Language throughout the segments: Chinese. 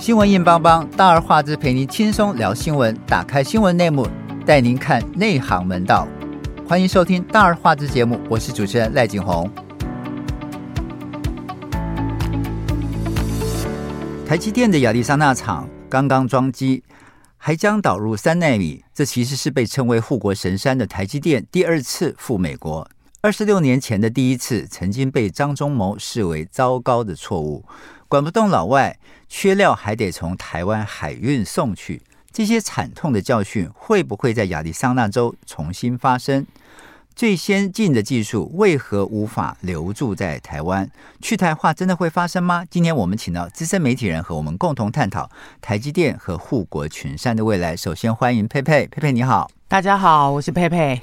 新闻硬邦邦，大而化之，陪您轻松聊新闻。打开新闻内幕，带您看内行门道。欢迎收听大而化之节目，我是主持人赖景红。台积电的亚利桑那厂刚刚装机，还将导入三纳米。这其实是被称为护国神山的台积电第二次赴美国。二十六年前的第一次，曾经被张忠谋视为糟糕的错误。管不动老外，缺料还得从台湾海运送去，这些惨痛的教训会不会在亚利桑那州重新发生？最先进的技术为何无法留住在台湾？去台化真的会发生吗？今天我们请到资深媒体人和我们共同探讨台积电和护国群山的未来。首先欢迎佩佩，佩佩你好，大家好，我是佩佩。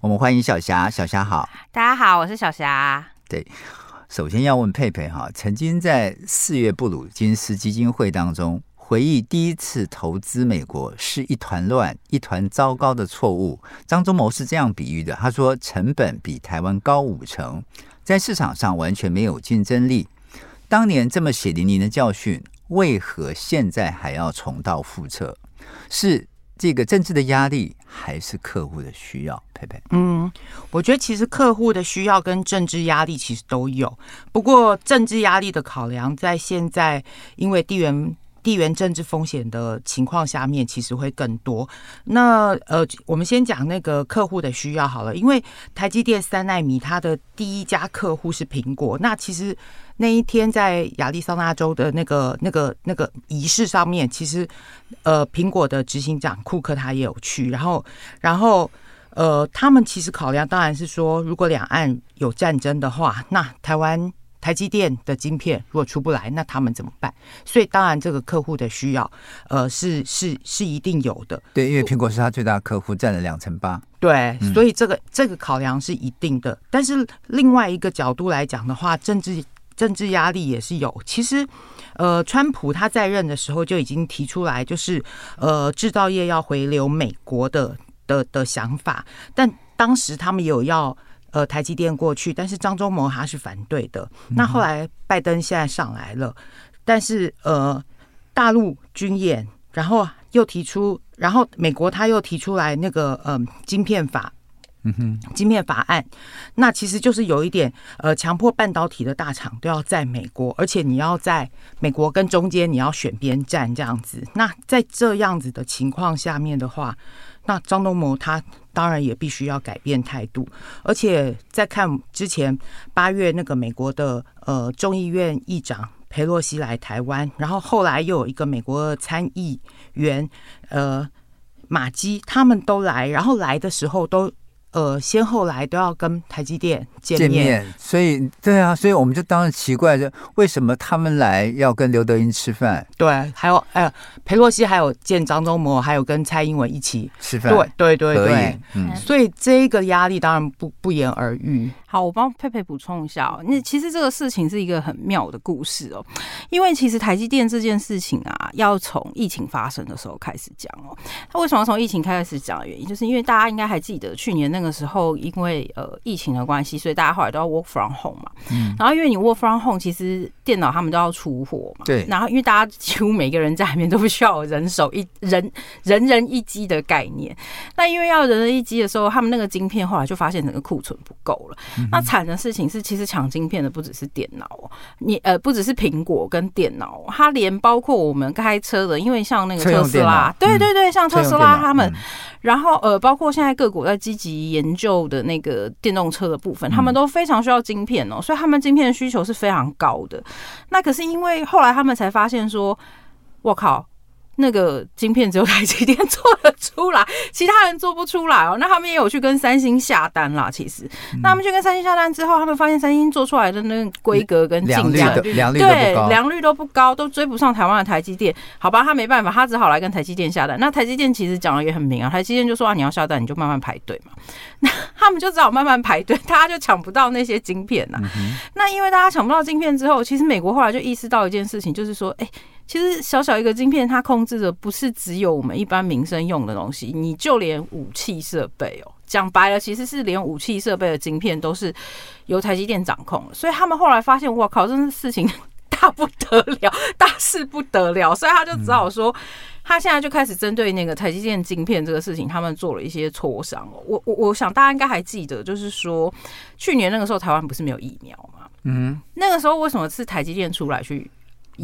我们欢迎小霞，小霞好，大家好，我是小霞。对。首先要问佩佩哈，曾经在四月布鲁金斯基金会当中回忆第一次投资美国是一团乱、一团糟糕的错误。张忠谋是这样比喻的，他说成本比台湾高五成，在市场上完全没有竞争力。当年这么血淋淋的教训，为何现在还要重蹈覆辙？是？这个政治的压力还是客户的需要？佩佩，嗯，我觉得其实客户的需要跟政治压力其实都有，不过政治压力的考量在现在，因为地缘。地缘政治风险的情况下面，其实会更多。那呃，我们先讲那个客户的需要好了，因为台积电三奈米，它的第一家客户是苹果。那其实那一天在亚利桑那州的那个、那个、那个仪式上面，其实呃，苹果的执行长库克他也有去。然后，然后呃，他们其实考量当然是说，如果两岸有战争的话，那台湾。台积电的晶片如果出不来，那他们怎么办？所以当然这个客户的需要，呃，是是是一定有的。对，因为苹果是他最大的客户，占了两成八。对，所以这个这个考量是一定的。但是另外一个角度来讲的话，政治政治压力也是有。其实，呃，川普他在任的时候就已经提出来，就是呃，制造业要回流美国的的的想法。但当时他们有要。呃，台积电过去，但是张忠谋他是反对的。那后来拜登现在上来了，但是呃，大陆军演，然后又提出，然后美国他又提出来那个呃晶片法，嗯哼，晶片法案，那其实就是有一点呃，强迫半导体的大厂都要在美国，而且你要在美国跟中间你要选边站这样子。那在这样子的情况下面的话，那张东谋他。当然也必须要改变态度，而且在看之前八月那个美国的呃众议院议长裴洛西来台湾，然后后来又有一个美国参议员呃马基他们都来，然后来的时候都。呃，先后来都要跟台积电见面，见面，所以对啊，所以我们就当然奇怪，就为什么他们来要跟刘德英吃饭？对，还有哎呀，裴洛西还有见张忠谋，还有跟蔡英文一起吃饭，对对对对，嗯，所以这个压力当然不不言而喻。好，我帮佩佩补充一下哦。那其实这个事情是一个很妙的故事哦，因为其实台积电这件事情啊，要从疫情发生的时候开始讲哦。他为什么要从疫情开始讲的原因，就是因为大家应该还记得去年那个时候，因为呃疫情的关系，所以大家后来都要 work from home 嘛。嗯。然后因为你 work from home，其实电脑他们都要出货嘛。对。然后因为大家几乎每个人在里面都不需要人手一 人人人一机的概念。那因为要人人一机的时候，他们那个晶片后来就发现整个库存不够了。那惨的事情是，其实抢晶片的不只是电脑，你呃不只是苹果跟电脑，它连包括我们开车的，因为像那个特斯拉，对对对，像特斯拉他们，然后呃包括现在各国在积极研究的那个电动车的部分，他们都非常需要晶片哦，所以他们晶片的需求是非常高的。那可是因为后来他们才发现说，我靠。那个晶片只有台积电做得出来，其他人做不出来哦。那他们也有去跟三星下单啦。其实，那他们去跟三星下单之后，他们发现三星做出来的那个规格跟进价，对，良率都不高，都追不上台湾的台积电。好吧，他没办法，他只好来跟台积电下单。那台积电其实讲的也很明啊，台积电就说啊，你要下单你就慢慢排队嘛。那他们就只好慢慢排队，大家就抢不到那些晶片呐。那因为大家抢不到晶片之后，其实美国后来就意识到一件事情，就是说，哎。其实小小一个晶片，它控制的不是只有我们一般民生用的东西，你就连武器设备哦，讲白了，其实是连武器设备的晶片都是由台积电掌控。所以他们后来发现，我靠，这事情。大不得了，大事不得了，所以他就只好说，他现在就开始针对那个台积电晶片这个事情，他们做了一些磋商。我我我想大家应该还记得，就是说去年那个时候台湾不是没有疫苗吗？嗯，那个时候为什么是台积电出来去？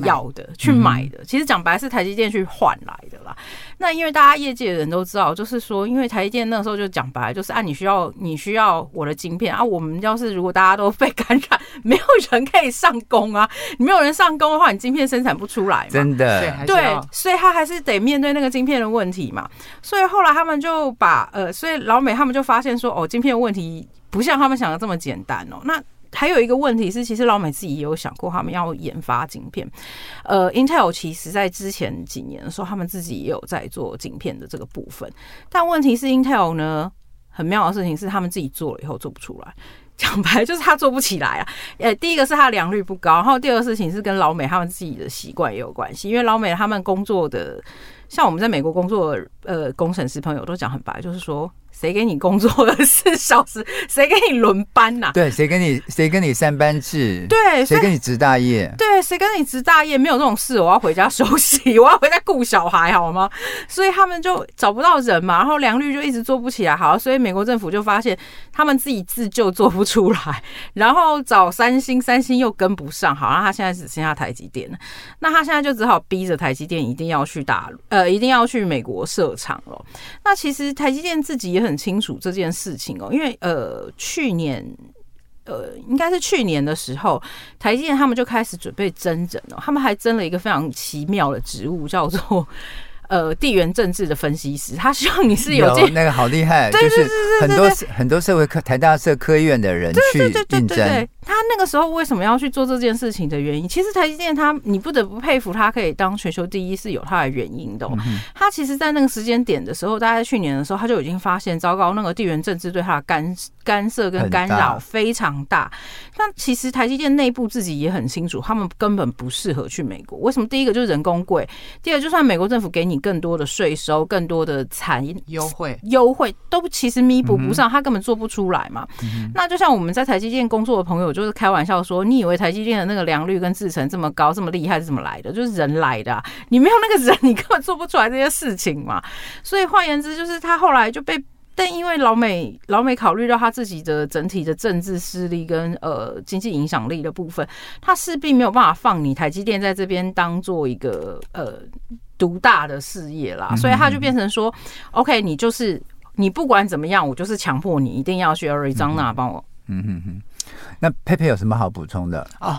要的去买的，其实讲白是台积电去换来的啦。那因为大家业界的人都知道，就是说，因为台积电那个时候就讲白，就是啊，你需要你需要我的晶片啊。我们要是如果大家都被感染，没有人可以上工啊。你没有人上工的话，你晶片生产不出来嘛。真的对，所以他还是得面对那个晶片的问题嘛。所以后来他们就把呃，所以老美他们就发现说，哦，晶片问题不像他们想的这么简单哦。那还有一个问题是，其实老美自己也有想过，他们要研发晶片。呃，Intel 其实在之前几年的时候，他们自己也有在做晶片的这个部分。但问题是，Intel 呢，很妙的事情是，他们自己做了以后做不出来。讲白就是他做不起来啊。呃，第一个是他良率不高，然后第二个事情是跟老美他们自己的习惯也有关系。因为老美他们工作的，像我们在美国工作的，呃，工程师朋友都讲很白，就是说。谁给你工作二十四小时？谁给你轮班呐、啊？对，谁跟你谁跟你三班制？对，谁跟你值大夜？对，谁跟你值大夜？没有这种事，我要回家休息，我要回家顾小孩，好吗？所以他们就找不到人嘛，然后良率就一直做不起来。好，所以美国政府就发现他们自己自救做不出来，然后找三星，三星又跟不上。好，那他现在只剩下台积电了，那他现在就只好逼着台积电一定要去大陆，呃，一定要去美国设厂了。那其实台积电自己也很。清楚这件事情哦，因为呃，去年呃，应该是去年的时候，台积电他们就开始准备征人了，他们还征了一个非常奇妙的职务，叫做。呃，地缘政治的分析师，他希望你是有，那个好厉害，就是很多很多社会科台大社科院的人去竞争。他那个时候为什么要去做这件事情的原因，其实台积电他你不得不佩服他可以当全球第一是有他的原因的。他其实，在那个时间点的时候，大概去年的时候，他就已经发现糟糕，那个地缘政治对他的干干涉跟干扰非常大。但其实台积电内部自己也很清楚，他们根本不适合去美国。为什么？第一个就是人工贵，第二个就算美国政府给你。更多的税收，更多的产优惠，优惠都其实弥补不上，他根本做不出来嘛。嗯、那就像我们在台积电工作的朋友，就是开玩笑说：“你以为台积电的那个良率跟制程这么高，这么厉害是怎么来的？就是人来的、啊，你没有那个人，你根本做不出来这些事情嘛。”所以换言之，就是他后来就被。但因为老美老美考虑到他自己的整体的政治势力跟呃经济影响力的部分，他势必没有办法放你台积电在这边当做一个呃独大的事业啦，所以他就变成说，OK，你就是你不管怎么样，我就是强迫你一定要去 Arizona 帮我。嗯哼哼，那佩佩有什么好补充的？哦，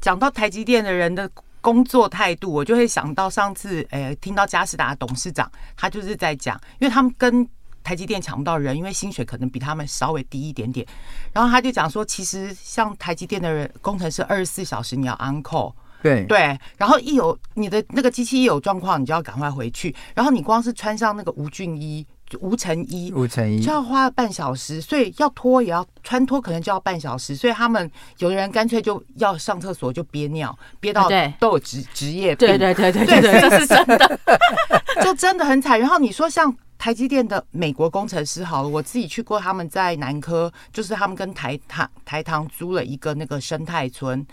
讲到台积电的人的工作态度，我就会想到上次诶听到嘉士达董事长他就是在讲，因为他们跟台积电抢不到人，因为薪水可能比他们稍微低一点点。然后他就讲说，其实像台积电的人工程师，二十四小时你要 on call，对对。然后一有你的那个机器一有状况，你就要赶快回去。然后你光是穿上那个无菌衣、无尘衣、无尘衣，就要花半小时。所以要脱也要穿脱，可能就要半小时。所以他们有的人干脆就要上厕所就憋尿，憋到都有职职业病。对对对对 对，对，这是真的，就真的很惨。然后你说像。台积电的美国工程师，好了，我自己去过，他们在南科，就是他们跟台糖台糖租了一个那个生态村，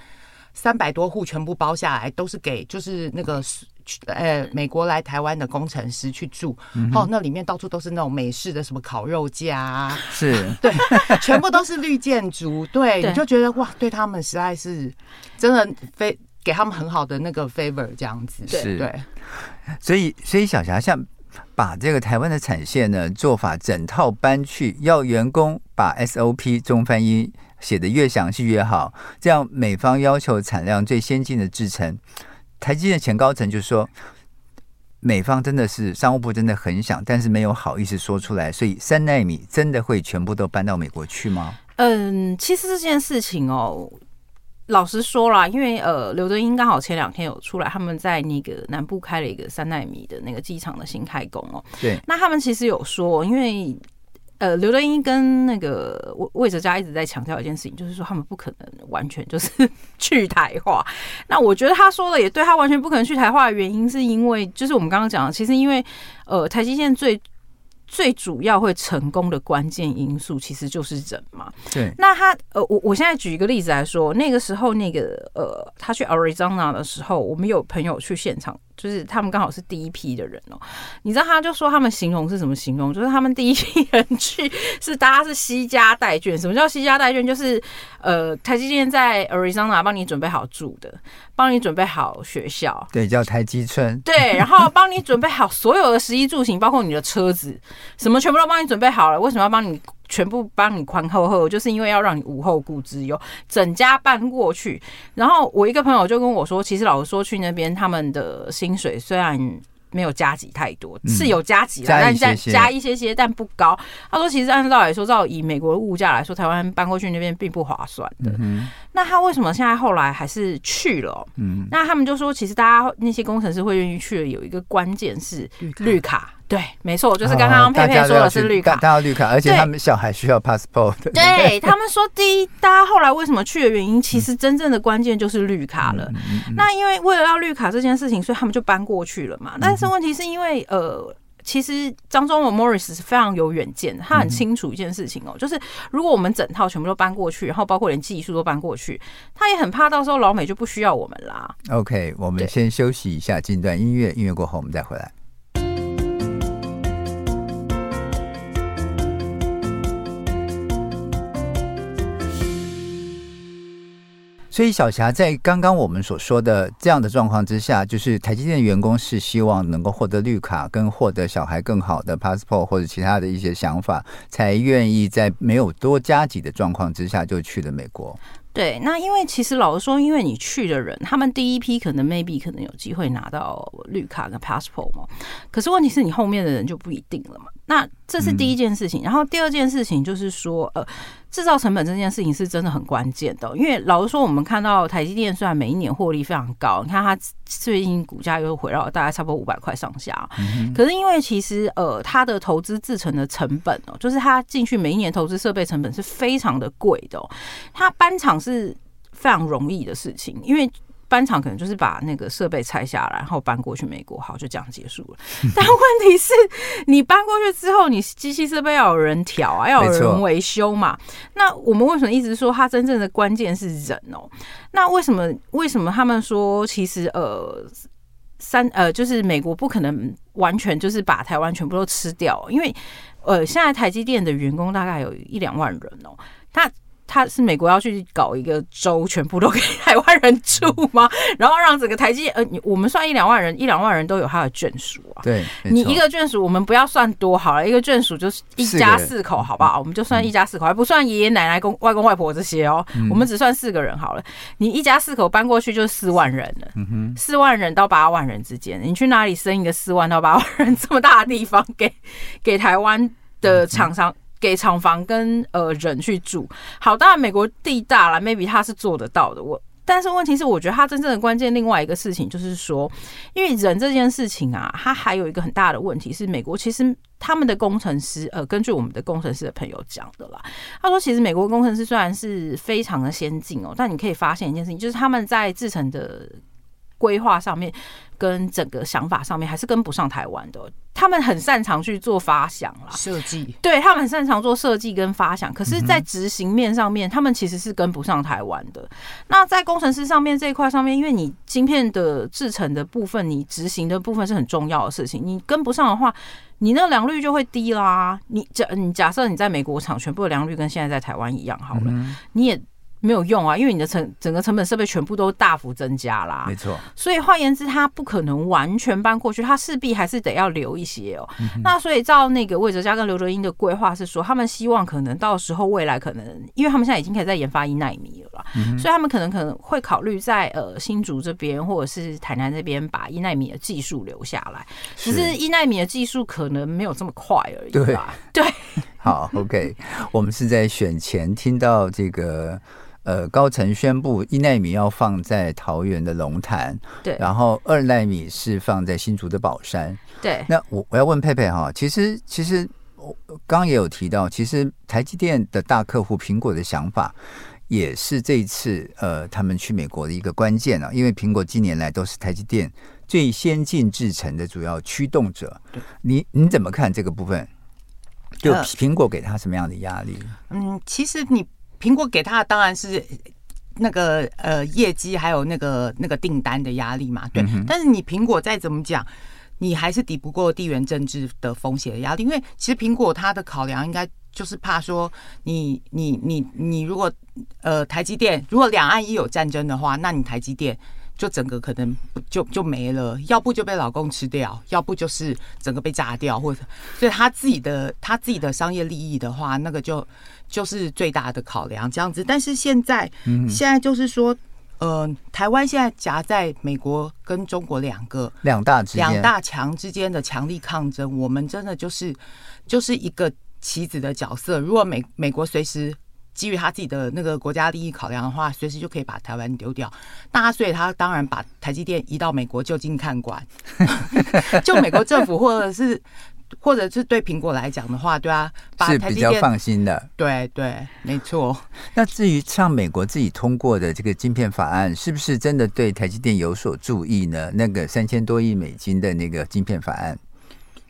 三百多户全部包下来，都是给就是那个呃美国来台湾的工程师去住。嗯、哦，那里面到处都是那种美式的什么烤肉架，啊，是。对，全部都是绿建筑，对，你就觉得哇，对他们实在是真的非给他们很好的那个 favor 这样子，对。对，所以所以小霞像。把这个台湾的产线呢做法整套搬去，要员工把 SOP 中翻英写的越详细越好，这样美方要求产量最先进的制程，台积电前高层就说，美方真的是商务部真的很想，但是没有好意思说出来，所以三奈米真的会全部都搬到美国去吗？嗯，其实这件事情哦。老实说啦，因为呃，刘德英刚好前两天有出来，他们在那个南部开了一个三奈米的那个机场的新开工哦。对，那他们其实有说，因为呃，刘德英跟那个魏魏哲家一直在强调一件事情，就是说他们不可能完全就是 去台化。那我觉得他说的也对，他完全不可能去台化的原因，是因为就是我们刚刚讲的，其实因为呃，台积电最最主要会成功的关键因素其实就是人嘛。对。那他呃，我我现在举一个例子来说，那个时候那个呃，他去 Arizona 的时候，我们有朋友去现场，就是他们刚好是第一批的人哦。你知道他就说他们形容是什么形容？就是他们第一批人去是大家是西家带眷。什么叫西家带眷？就是呃，台积电在 Arizona 帮你准备好住的，帮你准备好学校，对，叫台积村。对，然后帮你准备好所有的食衣住行，包括你的车子。什么全部都帮你准备好了？为什么要帮你全部帮你宽厚厚？就是因为要让你无后顾之忧，整家搬过去。然后我一个朋友就跟我说，其实老实说，去那边他们的薪水虽然。没有加急太多，是有加给的，但加加一些些，但不高。他说，其实按照来说，照以美国的物价来说，台湾搬过去那边并不划算的。嗯。那他为什么现在后来还是去了？嗯。那他们就说，其实大家那些工程师会愿意去的，有一个关键是绿卡。对，没错，就是刚刚佩佩说的是绿卡，大家绿卡，而且他们小孩需要 passport。对 他们说，第一，大家后来为什么去的原因，其实真正的关键就是绿卡了。那因为为了要绿卡这件事情，所以他们就搬过去了嘛。但是问题是因为，呃，其实张忠谋 Morris 是非常有远见，他很清楚一件事情哦，就是如果我们整套全部都搬过去，然后包括连技术都搬过去，他也很怕到时候老美就不需要我们啦。OK，我们先休息一下，进段音乐，音乐过后我们再回来。所以小霞在刚刚我们所说的这样的状况之下，就是台积电的员工是希望能够获得绿卡，跟获得小孩更好的 passport 或者其他的一些想法，才愿意在没有多加急的状况之下就去了美国。对，那因为其实老实说，因为你去的人，他们第一批可能 maybe 可能有机会拿到绿卡跟 passport 嘛，可是问题是你后面的人就不一定了嘛。那这是第一件事情，然后第二件事情就是说，呃。制造成本这件事情是真的很关键的，因为老实说，我们看到台积电虽然每一年获利非常高，你看它最近股价又回到大概差不多五百块上下，可是因为其实呃，它的投资制成的成本哦，就是它进去每一年投资设备成本是非常的贵的，它搬厂是非常容易的事情，因为。搬厂可能就是把那个设备拆下来，然后搬过去美国，好，就这样结束了。但问题是，你搬过去之后，你机器设备要有人调啊，要有人维修嘛。那我们为什么一直说它真正的关键是人哦？那为什么为什么他们说其实呃三呃就是美国不可能完全就是把台湾全部都吃掉？因为呃现在台积电的员工大概有一两万人哦，他。他是美国要去搞一个州，全部都给台湾人住吗？然后让整个台积呃，你我们算一两万人，一两万人都有他的眷属啊。对，你一个眷属，我们不要算多好了，一个眷属就是一家四口，好不好？我们就算一家四口，还不算爷爷奶奶、公外公外婆这些哦。我们只算四个人好了。你一家四口搬过去就是四万人了，四万人到八万人之间，你去哪里生一个四万到八万人这么大的地方给给台湾的厂商？给厂房跟呃人去住，好，当然美国地大了，maybe 他是做得到的。我但是问题是，我觉得他真正的关键，另外一个事情就是说，因为人这件事情啊，他还有一个很大的问题是，美国其实他们的工程师，呃，根据我们的工程师的朋友讲的啦，他说，其实美国工程师虽然是非常的先进哦，但你可以发现一件事情，就是他们在制成的规划上面。跟整个想法上面还是跟不上台湾的，他们很擅长去做发想啦，设计，对，他们很擅长做设计跟发想，可是，在执行面上面，他们其实是跟不上台湾的。那在工程师上面这一块上面，因为你晶片的制成的部分，你执行的部分是很重要的事情，你跟不上的话，你那个良率就会低啦。你假你假设你在美国厂全部的良率跟现在在台湾一样好了，你也。没有用啊，因为你的成整个成本设备全部都大幅增加啦。没错，所以换言之，它不可能完全搬过去，它势必还是得要留一些哦。嗯、那所以照那个魏哲家跟刘德英的规划是说，他们希望可能到时候未来可能，因为他们现在已经可以在研发一纳米了啦，嗯、所以他们可能可能会考虑在呃新竹这边或者是台南这边把一纳米的技术留下来，只是一纳米的技术可能没有这么快而已。对对，好，OK，我们是在选前听到这个。呃，高层宣布一奈米要放在桃园的龙潭，对，然后二奈米是放在新竹的宝山，对。那我我要问佩佩哈，其实其实我刚刚也有提到，其实台积电的大客户苹果的想法也是这一次呃他们去美国的一个关键啊，因为苹果近年来都是台积电最先进制程的主要驱动者。对，你你怎么看这个部分？就苹果给他什么样的压力？嗯，其实你苹果给他的当然是那个呃业绩还有那个那个订单的压力嘛，对。嗯、但是你苹果再怎么讲，你还是抵不过地缘政治的风险的压力，因为其实苹果它的考量应该就是怕说你你你你如果呃台积电如果两岸一有战争的话，那你台积电。就整个可能就就没了，要不就被老公吃掉，要不就是整个被炸掉，或者所以他自己的他自己的商业利益的话，那个就就是最大的考量这样子。但是现在，嗯，现在就是说，呃，台湾现在夹在美国跟中国两个两大两大强之间的强力抗争，我们真的就是就是一个棋子的角色。如果美美国随时。基于他自己的那个国家利益考量的话，随时就可以把台湾丢掉。那所以他当然把台积电移到美国就近看管。就美国政府或者是或者是对苹果来讲的话，对啊，是比较放心的。对对，没错。那至于像美国自己通过的这个晶片法案，是不是真的对台积电有所注意呢？那个三千多亿美金的那个晶片法案，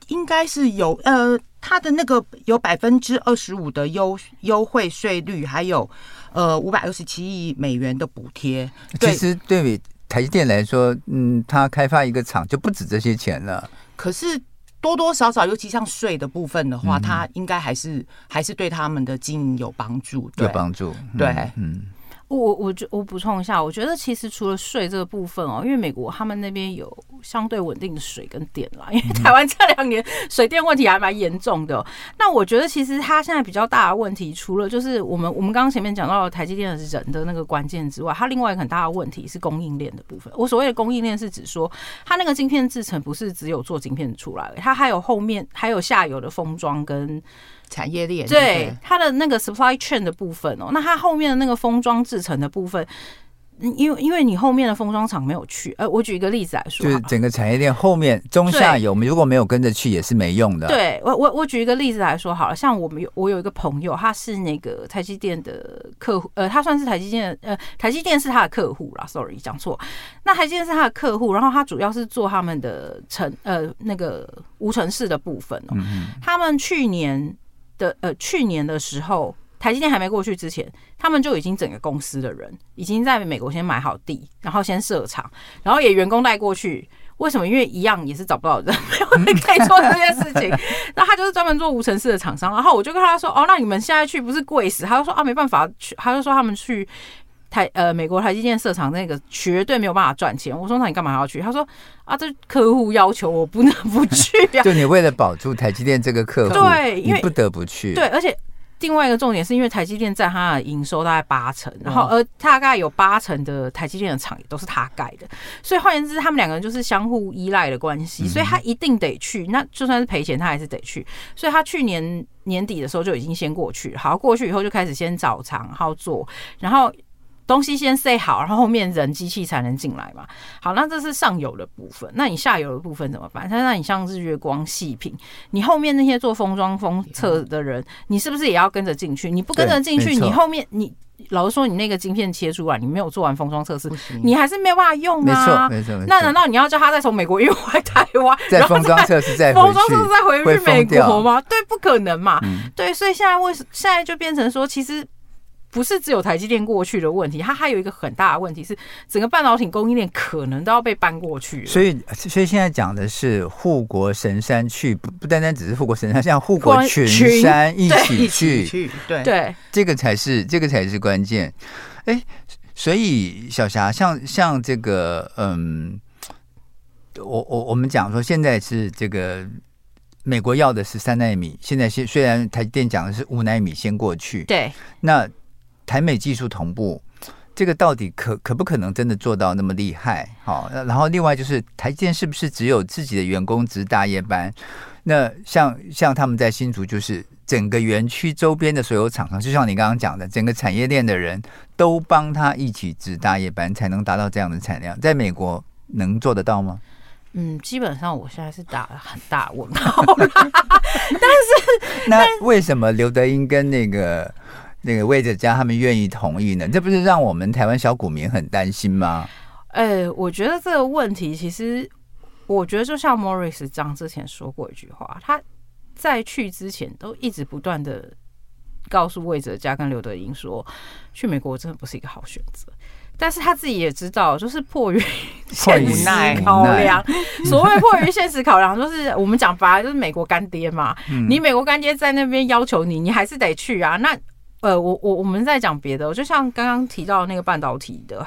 应该是有呃。它的那个有百分之二十五的优优惠税率，还有呃五百二十七亿美元的补贴。其实对于台积电来说，嗯，它开发一个厂就不止这些钱了。可是多多少少，尤其像税的部分的话，嗯、它应该还是还是对他们的经营有帮助，有帮助。嗯、对，嗯。我我觉我补充一下，我觉得其实除了税这个部分哦，因为美国他们那边有相对稳定的水跟电啦，因为台湾这两年水电问题还蛮严重的。那我觉得其实它现在比较大的问题，除了就是我们我们刚刚前面讲到的台积电的人的那个关键之外，它另外一个很大的问题是供应链的部分。我所谓的供应链是指说，它那个晶片制成不是只有做晶片出来，它还有后面还有下游的封装跟。产业链对，它的那个 supply chain 的部分哦，那它后面的那个封装制成的部分，因为因为你后面的封装厂没有去，呃，我举一个例子来说，就是整个产业链后面中下游，我们如果没有跟着去也是没用的。对我我我举一个例子来说好了，像我们有我有一个朋友，他是那个台积电的客户，呃，他算是台积电，呃，台积电是他的客户啦，sorry 讲错，那台积电是他的客户，然后他主要是做他们的城，呃，那个无尘室的部分哦，嗯嗯他们去年。的呃，去年的时候，台积电还没过去之前，他们就已经整个公司的人已经在美国先买好地，然后先设厂，然后也员工带过去。为什么？因为一样也是找不到人，没有人可以做这件事情。那他就是专门做无尘室的厂商。然后我就跟他说：“哦，那你们现在去不是贵死？”他就说：“啊，没办法去。”他就说他们去。台呃，美国台积电设厂那个绝对没有办法赚钱。我说，那你干嘛要去？他说啊，这客户要求我不能 不去啊。就你为了保住台积电这个客户，对，你不得不去。对，而且另外一个重点是因为台积电占它的营收大概八成，然后而大概有八成的台积电的厂也都是他盖的，所以换言之，他们两个人就是相互依赖的关系，所以他一定得去。那就算是赔钱，他还是得去。所以他去年年底的时候就已经先过去，好，过去以后就开始先找厂，然后做，然后。东西先塞好，然后后面人机器才能进来嘛。好，那这是上游的部分。那你下游的部分怎么办？他那你像日月光、细品，你后面那些做封装封测的人，你是不是也要跟着进去？你不跟着进去，你后面你老实说，你那个晶片切出来，你没有做完封装测试，你还是没有办法用啊。没错，没错。那难道你要叫他再从美国运回台湾，再封装测试再封装测试再回去美国吗？对，不可能嘛。对，所以现在为什现在就变成说，其实。不是只有台积电过去的问题，它还有一个很大的问题是，整个半导体供应链可能都要被搬过去。所以，所以现在讲的是护国神山去，不不单单只是护国神山，像护国群山一起去，对对，这个才是这个才是关键。哎，所以小霞，像像这个，嗯，我我我们讲说，现在是这个美国要的是三纳米，现在虽虽然台积电讲的是五纳米先过去，对，那。台美技术同步，这个到底可可不可能真的做到那么厉害？好，然后另外就是台积电是不是只有自己的员工值大夜班？那像像他们在新竹，就是整个园区周边的所有厂商，就像你刚刚讲的，整个产业链的人都帮他一起值大夜班，才能达到这样的产量。在美国能做得到吗？嗯，基本上我现在是打了很大问号，但是那为什么刘德英跟那个？那个魏哲家他们愿意同意呢？这不是让我们台湾小股民很担心吗？哎、欸，我觉得这个问题其实，我觉得就像 Morris 张之前说过一句话，他在去之前都一直不断的告诉魏哲家跟刘德英说，去美国真的不是一个好选择。但是他自己也知道，就是迫于现实 考量。所谓迫于现实考量，就是我们讲白了，就是美国干爹嘛。你美国干爹在那边要求你，你还是得去啊。那呃，我我我们在讲别的，就像刚刚提到那个半导体的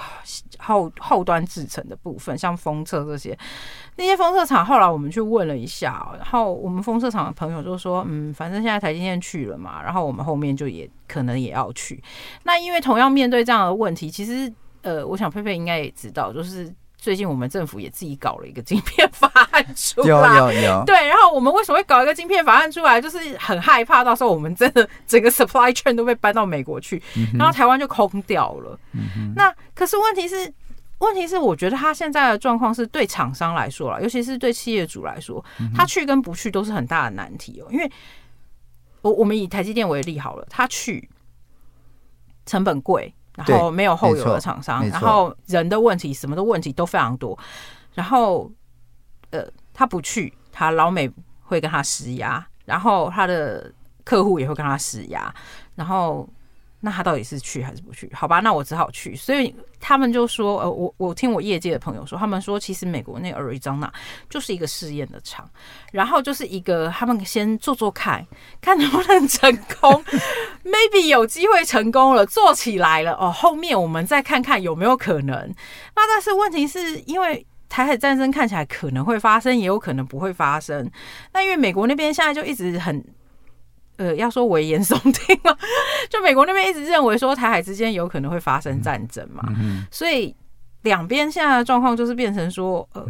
后后端制程的部分，像封测这些，那些封测厂，后来我们去问了一下，然后我们封测厂的朋友就说，嗯，反正现在台积电去了嘛，然后我们后面就也可能也要去。那因为同样面对这样的问题，其实。呃，我想佩佩应该也知道，就是最近我们政府也自己搞了一个晶片法案出来，有有有。对，然后我们为什么会搞一个晶片法案出来？就是很害怕到时候我们真的 整个 supply chain 都被搬到美国去，然后台湾就空掉了。那可是问题是，问题是我觉得他现在的状况是对厂商来说了，尤其是对企业主来说，他去跟不去都是很大的难题哦。因为我我们以台积电为例好了，他去成本贵。然后没有后有的厂商，然后人的问题，什么的问题都非常多。然后，呃，他不去，他老美会跟他施压，然后他的客户也会跟他施压，然后。那他到底是去还是不去？好吧，那我只好去。所以他们就说，呃，我我听我业界的朋友说，他们说其实美国那个 Arizona 就是一个试验的场，然后就是一个他们先做做看，看能不能成功，maybe 有机会成功了，做起来了哦，后面我们再看看有没有可能。那但是问题是因为台海战争看起来可能会发生，也有可能不会发生。那因为美国那边现在就一直很。呃，要说危言耸听嘛，就美国那边一直认为说台海之间有可能会发生战争嘛，嗯所以两边现在的状况就是变成说，呃，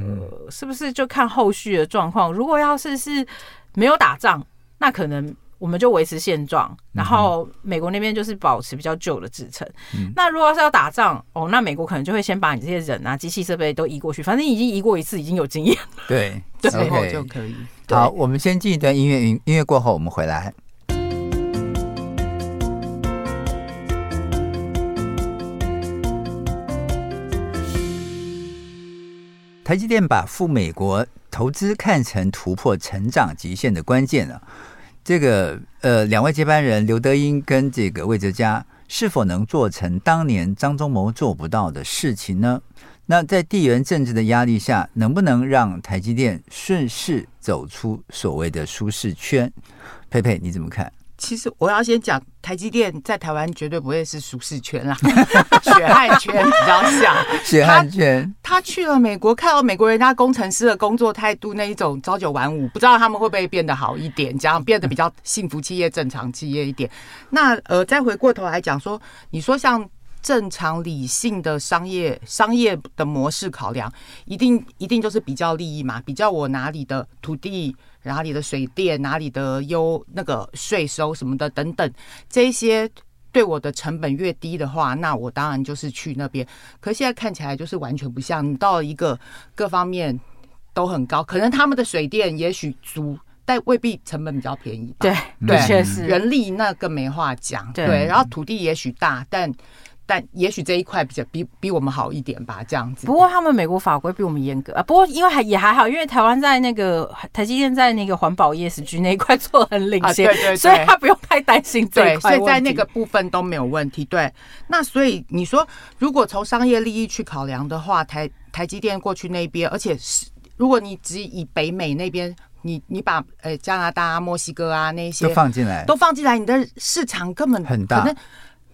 是不是就看后续的状况？如果要是是没有打仗，那可能我们就维持现状，然后美国那边就是保持比较旧的制程。那如果要是要打仗，哦，那美国可能就会先把你这些人啊、机器设备都移过去，反正已经移过一次，已经有经验对，对，之后就可以。好，我们先进一段音乐，音音乐过后我们回来。台积电把赴美国投资看成突破成长极限的关键了。这个呃，两位接班人刘德英跟这个魏哲嘉，是否能做成当年张忠谋做不到的事情呢？那在地缘政治的压力下，能不能让台积电顺势走出所谓的舒适圈？佩佩，你怎么看？其实我要先讲，台积电在台湾绝对不会是舒适圈啦，血汗圈比较像血汗圈。他去了美国，看到美国人家工程师的工作态度，那一种朝九晚五，不知道他们会不会变得好一点，这样变得比较幸福企业、正常企业一点。那呃，再回过头来讲说，你说像正常理性的商业商业的模式考量，一定一定就是比较利益嘛，比较我哪里的土地。哪里的水电，哪里的优那个税收什么的等等，这些对我的成本越低的话，那我当然就是去那边。可是现在看起来就是完全不像，你到一个各方面都很高，可能他们的水电也许足，但未必成本比较便宜。对，对，确实，人力那更没话讲。对，然后土地也许大，但。但也许这一块比较比比我们好一点吧，这样子。不过他们美国法规比我们严格啊。不过因为还也还好，因为台湾在那个台积电在那个环保 ESG 那一块 做得很领先，啊、对，对对，所以他不用太担心这一块。所以在那个部分都没有问题。对，那所以你说，如果从商业利益去考量的话，台台积电过去那边，而且是如果你只以北美那边，你你把呃加拿大啊、墨西哥啊那些都放进来，都放进来，你的市场根本很大，可能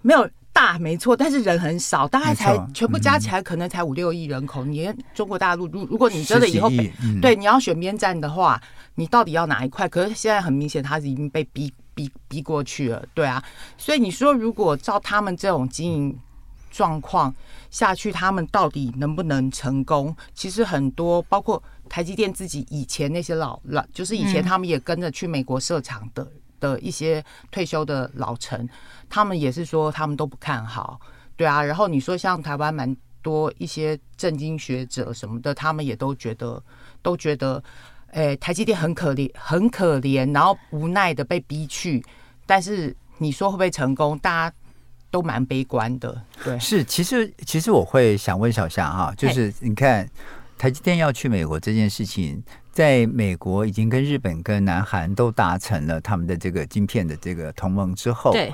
没有。大没错，但是人很少，大概才全部加起来可能才五六亿人口。你中国大陆，如如果你真的以后对你要选边站的话，你到底要哪一块？可是现在很明显，他已经被逼逼逼过去了，对啊。所以你说，如果照他们这种经营状况下去，他们到底能不能成功？其实很多，包括台积电自己以前那些老老，就是以前他们也跟着去美国设厂的。的一些退休的老臣，他们也是说他们都不看好，对啊。然后你说像台湾蛮多一些政经学者什么的，他们也都觉得都觉得，哎，台积电很可怜，很可怜，然后无奈的被逼去。但是你说会不会成功？大家都蛮悲观的。对，是。其实其实我会想问小霞哈，就是你看。台积电要去美国这件事情，在美国已经跟日本跟南韩都达成了他们的这个晶片的这个同盟之后，对，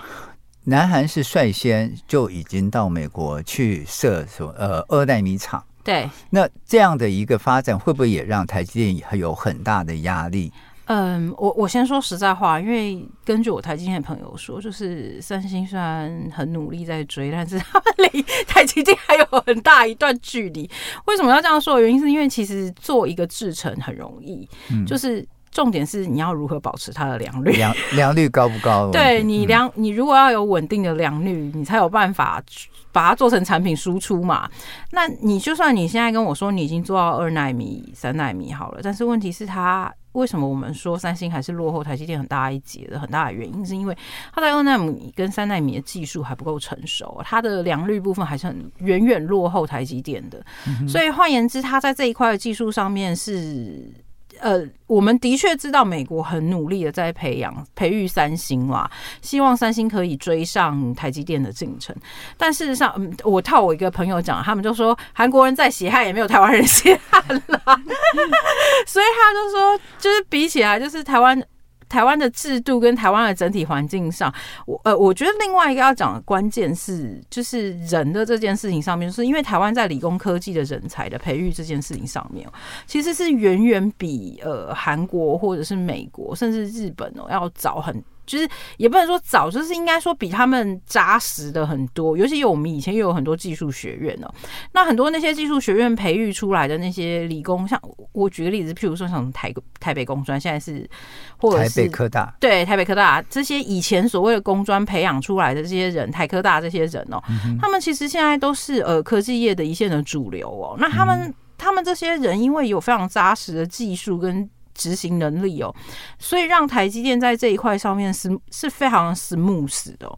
南韩是率先就已经到美国去设所呃二代米厂。对，那这样的一个发展会不会也让台积电有很大的压力？嗯，我我先说实在话，因为根据我台积电的朋友说，就是三星虽然很努力在追，但是他们离 台积电还有很大一段距离。为什么要这样说的原因是因为其实做一个制程很容易，嗯、就是重点是你要如何保持它的良率，良良率高不高？对你良，你如果要有稳定的良率，你才有办法把它做成产品输出嘛。那你就算你现在跟我说你已经做到二纳米、三纳米好了，但是问题是它。为什么我们说三星还是落后台积电很大一截的很大的原因，是因为它在二纳米跟三纳米的技术还不够成熟，它的良率部分还是很远远落后台积电的。所以换言之，它在这一块的技术上面是。呃，我们的确知道美国很努力的在培养、培育三星啦，希望三星可以追上台积电的进程。但事实上，嗯，我套我一个朋友讲，他们就说韩国人再血汗也没有台湾人血汗啦，所以他就说，就是比起来，就是台湾。台湾的制度跟台湾的整体环境上，我呃，我觉得另外一个要讲的关键是，就是人的这件事情上面，就是因为台湾在理工科技的人才的培育这件事情上面，其实是远远比呃韩国或者是美国甚至日本哦要早很。就是也不能说早，就是应该说比他们扎实的很多。尤其有我们以前又有很多技术学院哦，那很多那些技术学院培育出来的那些理工，像我举个例子，譬如说像台台北工专，现在是或者是台北科大，对台北科大这些以前所谓的工专培养出来的这些人，台科大这些人哦，他们其实现在都是呃科技业的一线的主流哦。那他们他们这些人因为有非常扎实的技术跟执行能力哦，所以让台积电在这一块上面是是非常 smooth 的。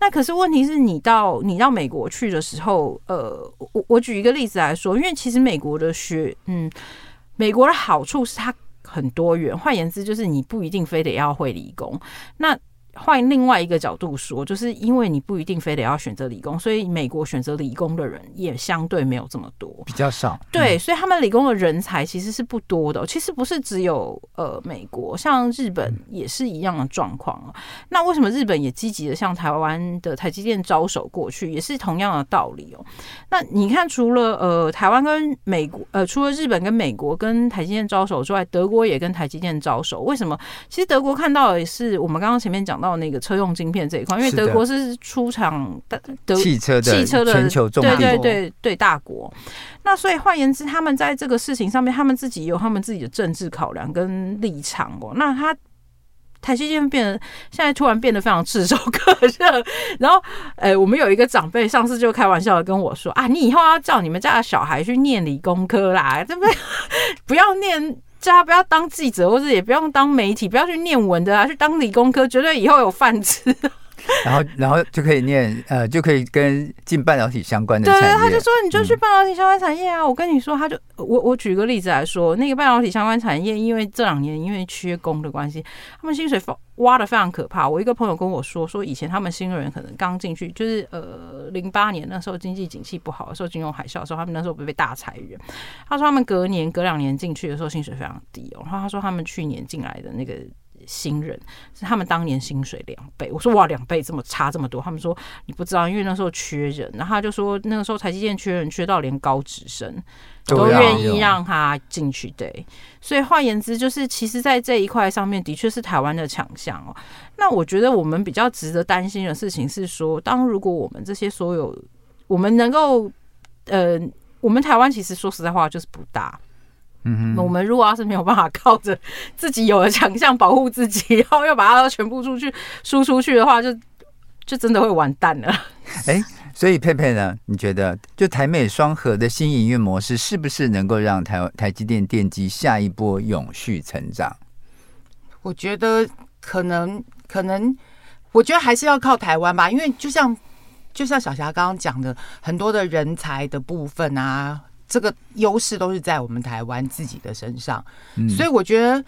那可是问题是你到你到美国去的时候，呃，我我举一个例子来说，因为其实美国的学，嗯，美国的好处是它很多元，换言之就是你不一定非得要会理工。那换另外一个角度说，就是因为你不一定非得要选择理工，所以美国选择理工的人也相对没有这么多，比较少。对，所以他们理工的人才其实是不多的。其实不是只有呃美国，像日本也是一样的状况。那为什么日本也积极的向台湾的台积电招手过去，也是同样的道理哦。那你看，除了呃台湾跟美国，呃除了日本跟美国跟台积电招手之外，德国也跟台积电招手。为什么？其实德国看到的也是我们刚刚前面讲到。到那个车用晶片这一块，因为德国是出厂的德汽车的汽车的全球重对对对对大国。那所以换言之，他们在这个事情上面，他们自己有他们自己的政治考量跟立场哦。那他台积电变得现在突然变得非常炙手可热。然后，呃，我们有一个长辈上次就开玩笑的跟我说啊，你以后要叫你们家的小孩去念理工科啦，对不对？不要念。叫他不要当记者，或者也不用当媒体，不要去念文的啊，去当理工科，绝对以后有饭吃。然后，然后就可以念，呃，就可以跟进半导体相关的产业。对，他就说你就去半导体相关产业啊。嗯、我跟你说，他就我我举个例子来说，那个半导体相关产业，因为这两年因为缺工的关系，他们薪水挖的非常可怕。我一个朋友跟我说，说以前他们新人可能刚进去，就是呃零八年那时候经济景气不好的时候，金融海啸的时候，他们那时候不被大裁员。他说他们隔年隔两年进去的时候，薪水非常低哦。然后他说他们去年进来的那个。新人是他们当年薪水两倍，我说哇，两倍这么差这么多，他们说你不知道，因为那时候缺人，然后他就说那个时候台积电缺人缺到连高职生都愿意让他进去，对，所以换言之就是，其实，在这一块上面的确是台湾的强项哦。那我觉得我们比较值得担心的事情是说，当如果我们这些所有我们能够，呃，我们台湾其实说实在话就是不大。嗯，我们如果要是没有办法靠着自己有的强项保护自己，然后要把它全部出去输出去的话，就就真的会完蛋了。哎、欸，所以佩佩呢？你觉得就台美双核的新营运模式，是不是能够让台台积电电机下一波永续成长？我觉得可能，可能，我觉得还是要靠台湾吧，因为就像就像小霞刚刚讲的，很多的人才的部分啊。这个优势都是在我们台湾自己的身上，嗯，所以我觉得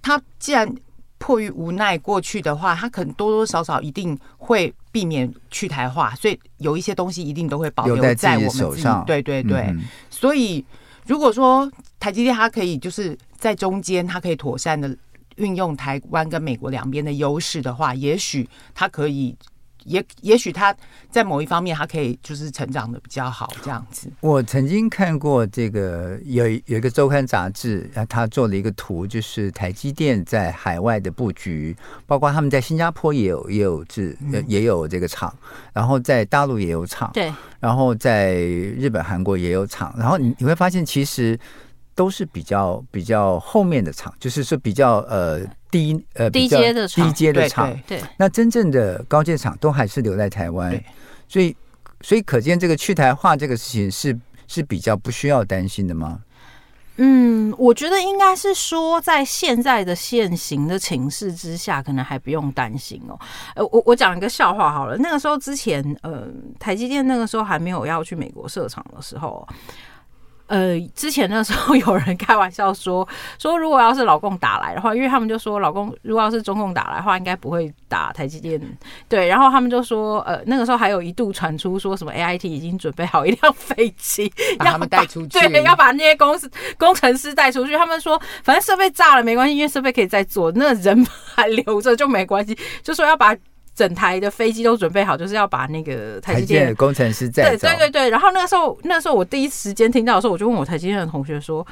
他既然迫于无奈过去的话，他可能多多少少一定会避免去台化，所以有一些东西一定都会保留在我们自己手上。对对对，嗯，所以如果说台积电它可以就是在中间，它可以妥善的运用台湾跟美国两边的优势的话，也许它可以。也也许他在某一方面，他可以就是成长的比较好，这样子。我曾经看过这个有有一个周刊杂志，他做了一个图，就是台积电在海外的布局，包括他们在新加坡也有也有制也有这个厂，然后在大陆也有厂，对，然后在日本、韩国也有厂，然后你你会发现其实。都是比较比较后面的厂，就是说比较呃低呃低阶的低阶的厂。对，那真正的高阶厂都还是留在台湾，所以所以可见这个去台化这个事情是是比较不需要担心的吗？嗯，我觉得应该是说，在现在的现行的情势之下，可能还不用担心哦。呃，我我讲一个笑话好了，那个时候之前，呃，台积电那个时候还没有要去美国设厂的时候。呃，之前那时候有人开玩笑说，说如果要是老共打来的话，因为他们就说老共如果要是中共打来的话，应该不会打台积电。对，然后他们就说，呃，那个时候还有一度传出说什么 AIT 已经准备好一辆飞机，把他们带出去，对，要把那些公司工程师带出去。他们说，反正设备炸了没关系，因为设备可以再做，那人还留着就没关系，就说要把。整台的飞机都准备好，就是要把那个台积电的工程师带走。对对对对，然后那个时候，那个时候我第一时间听到的时候，我就问我台积电的同学说：“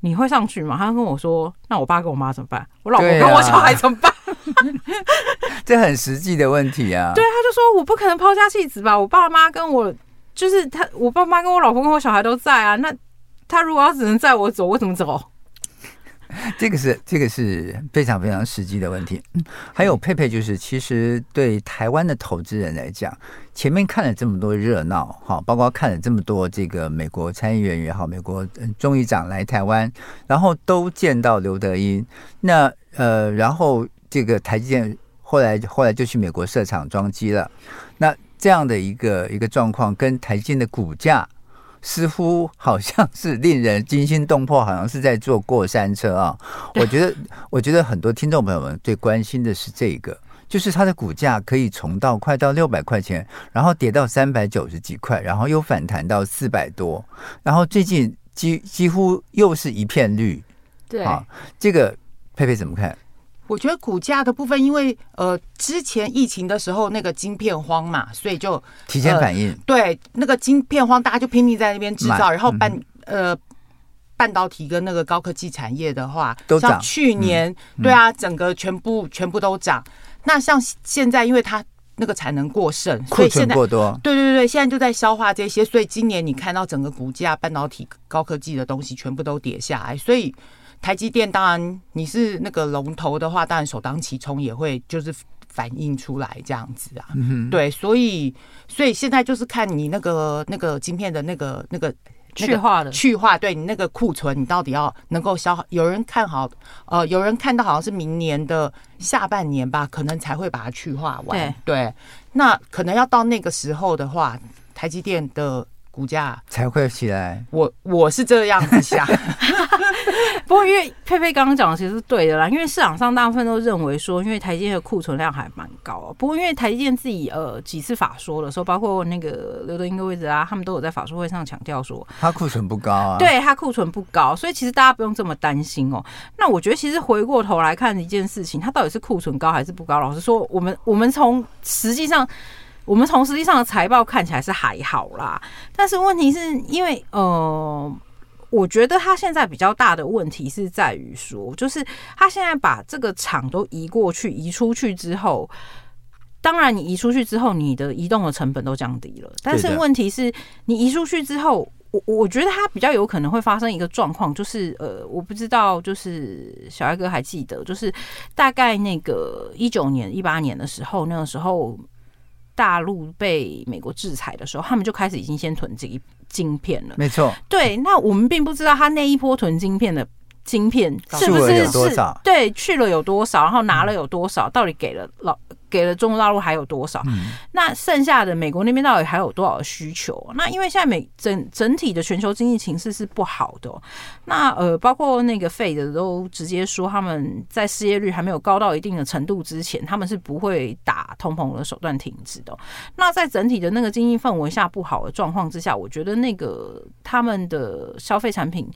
你会上去吗？”他跟我说：“那我爸跟我妈怎么办？我老婆跟我小孩怎么办？”啊、这很实际的问题啊。对，他就说：“我不可能抛家弃子吧？我爸妈跟我就是他，我爸妈跟我老婆跟我小孩都在啊。那他如果要只能载我走，我怎么走？” 这个是这个是非常非常实际的问题。还有佩佩，就是其实对台湾的投资人来讲，前面看了这么多热闹，哈，包括看了这么多这个美国参议员也好，美国众议长来台湾，然后都见到刘德音。那呃，然后这个台积电后来后来就去美国设厂装机了。那这样的一个一个状况，跟台积电的股价。似乎好像是令人惊心动魄，好像是在坐过山车啊！我觉得，我觉得很多听众朋友们最关心的是这个，就是它的股价可以从到快到六百块钱，然后跌到三百九十几块，然后又反弹到四百多，然后最近几几乎又是一片绿。对啊，这个佩佩怎么看？我觉得股价的部分，因为呃，之前疫情的时候那个晶片荒嘛，所以就提前反应。对，那个晶片荒，大家就拼命在那边制造，然后半呃半导体跟那个高科技产业的话，都涨。像去年，对啊，整个全部全部都涨。那像现在，因为它那个产能过剩，所以现在过多。对对对，现在就在消化这些，所以今年你看到整个股价，半导体、高科技的东西全部都跌下来，所以。台积电当然，你是那个龙头的话，当然首当其冲也会就是反映出来这样子啊。嗯，对，所以所以现在就是看你那个那个晶片的那个那个去化的去化，对你那个库存，你到底要能够消耗？有人看好，呃，有人看到好像是明年的下半年吧，可能才会把它去化完。对，对，那可能要到那个时候的话，台积电的。股价才会起来，我我是这样子想。不过因为佩佩刚刚讲的其实是对的啦，因为市场上大部分都认为说，因为台积电的库存量还蛮高啊。不过因为台积电自己呃几次法说的时候，包括那个刘德英的位置啊，他们都有在法说会上强调说，他库存不高啊。对，他库存不高，所以其实大家不用这么担心哦。那我觉得其实回过头来看一件事情，它到底是库存高还是不高？老实说，我们我们从实际上。我们从实际上的财报看起来是还好啦，但是问题是因为呃，我觉得他现在比较大的问题是在于说，就是他现在把这个厂都移过去、移出去之后，当然你移出去之后，你的移动的成本都降低了，但是问题是你移出去之后，我我觉得他比较有可能会发生一个状况，就是呃，我不知道，就是小艾哥还记得，就是大概那个一九年、一八年的时候，那个时候。大陆被美国制裁的时候，他们就开始已经先囤积晶片了。没错，对。那我们并不知道他那一波囤晶片的晶片是不是是？对，去了有多少，然后拿了有多少，到底给了老？给了中国大陆还有多少？嗯、那剩下的美国那边到底还有多少需求？那因为现在美整整体的全球经济形势是不好的。那呃，包括那个 Fed 都直接说，他们在失业率还没有高到一定的程度之前，他们是不会打通膨的手段停止的。那在整体的那个经济氛围下不好的状况之下，我觉得那个他们的消费产品。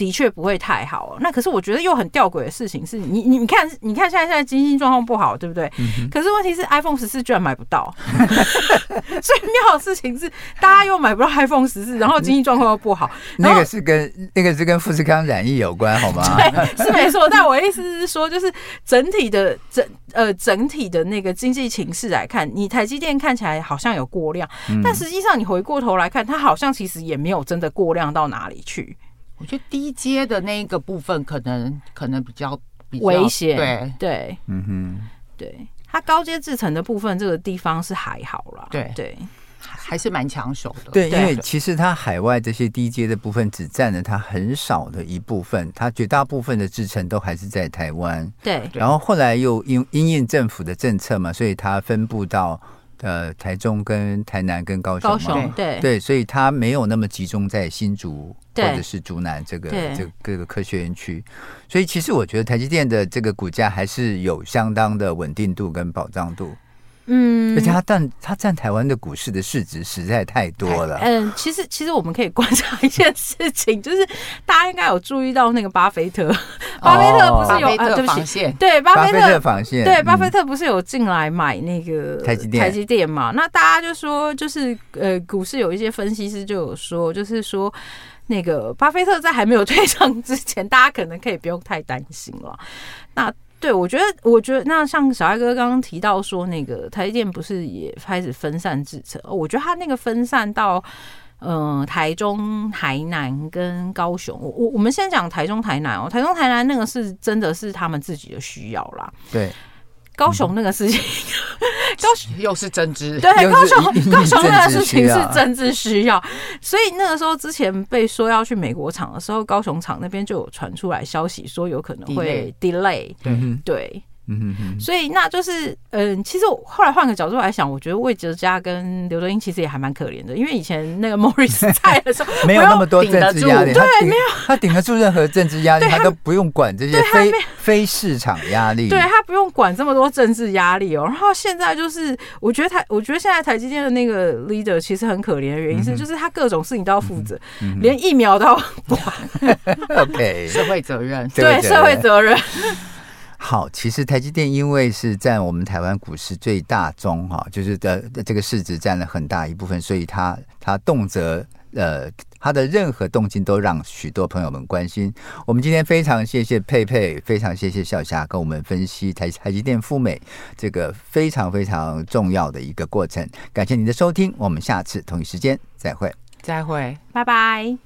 的确不会太好，那可是我觉得又很吊诡的事情是你，你你看，你看现在现在经济状况不好，对不对？嗯、可是问题是 iPhone 十四居然买不到，最妙的事情是大家又买不到 iPhone 十四，然后经济状况又不好。那个是跟那个是跟富士康染疫有关，好吗？对，是没错。但我意思是说，就是整体的整呃整体的那个经济情势来看，你台积电看起来好像有过量，嗯、但实际上你回过头来看，它好像其实也没有真的过量到哪里去。我觉得低阶的那一个部分可能可能比较，比较危险，对对，嗯哼，对，它高阶制成的部分，这个地方是还好啦，对对，还是蛮抢手的。对，因为其实它海外这些低阶的部分只占了它很少的一部分，它绝大部分的制成都还是在台湾。对，然后后来又因因应政府的政策嘛，所以它分布到。呃，台中跟台南跟高雄嘛，高雄对。对，所以它没有那么集中在新竹或者是竹南这个这个各个科学园区，所以其实我觉得台积电的这个股价还是有相当的稳定度跟保障度。嗯，而且它占它占台湾的股市的市值实在太多了。嗯，其实其实我们可以观察一件事情，就是大家应该有注意到那个巴菲特，巴菲特不是有啊？对不起，对巴菲特防线，对巴菲特不是有进来买那个台积电台积电嘛？那大家就说，就是呃，股市有一些分析师就有说，就是说那个巴菲特在还没有退场之前，大家可能可以不用太担心了。那对，我觉得，我觉得那像小艾哥刚刚提到说，那个台积电不是也开始分散制程？我觉得他那个分散到，嗯、呃，台中、台南跟高雄。我我我们先讲台中、台南哦，台中、台南那个是真的是他们自己的需要啦。对。高雄那个事情，高雄又是政治，对，高雄高雄那个事情是政治需要，所以那个时候之前被说要去美国厂的时候，高雄厂那边就有传出来消息说有可能会 delay，对。嗯嗯，所以那就是，嗯，其实我后来换个角度来想，我觉得魏哲家跟刘德英其实也还蛮可怜的，因为以前那个 Morris 在的时候，没有那么多政治压力，对，没有。他顶得住任何政治压力，他都不用管这些非非市场压力，对他不用管这么多政治压力哦。然后现在就是，我觉得台，我觉得现在台积电的那个 leader 其实很可怜的原因是，就是他各种事情都要负责，连疫苗都要管。OK，社会责任，对社会责任。好，其实台积电因为是占我们台湾股市最大宗哈，就是的这个市值占了很大一部分，所以它它动辄呃，它的任何动静都让许多朋友们关心。我们今天非常谢谢佩佩，非常谢谢小霞跟我们分析台台积电赴美这个非常非常重要的一个过程。感谢您的收听，我们下次同一时间再会，再会，拜拜。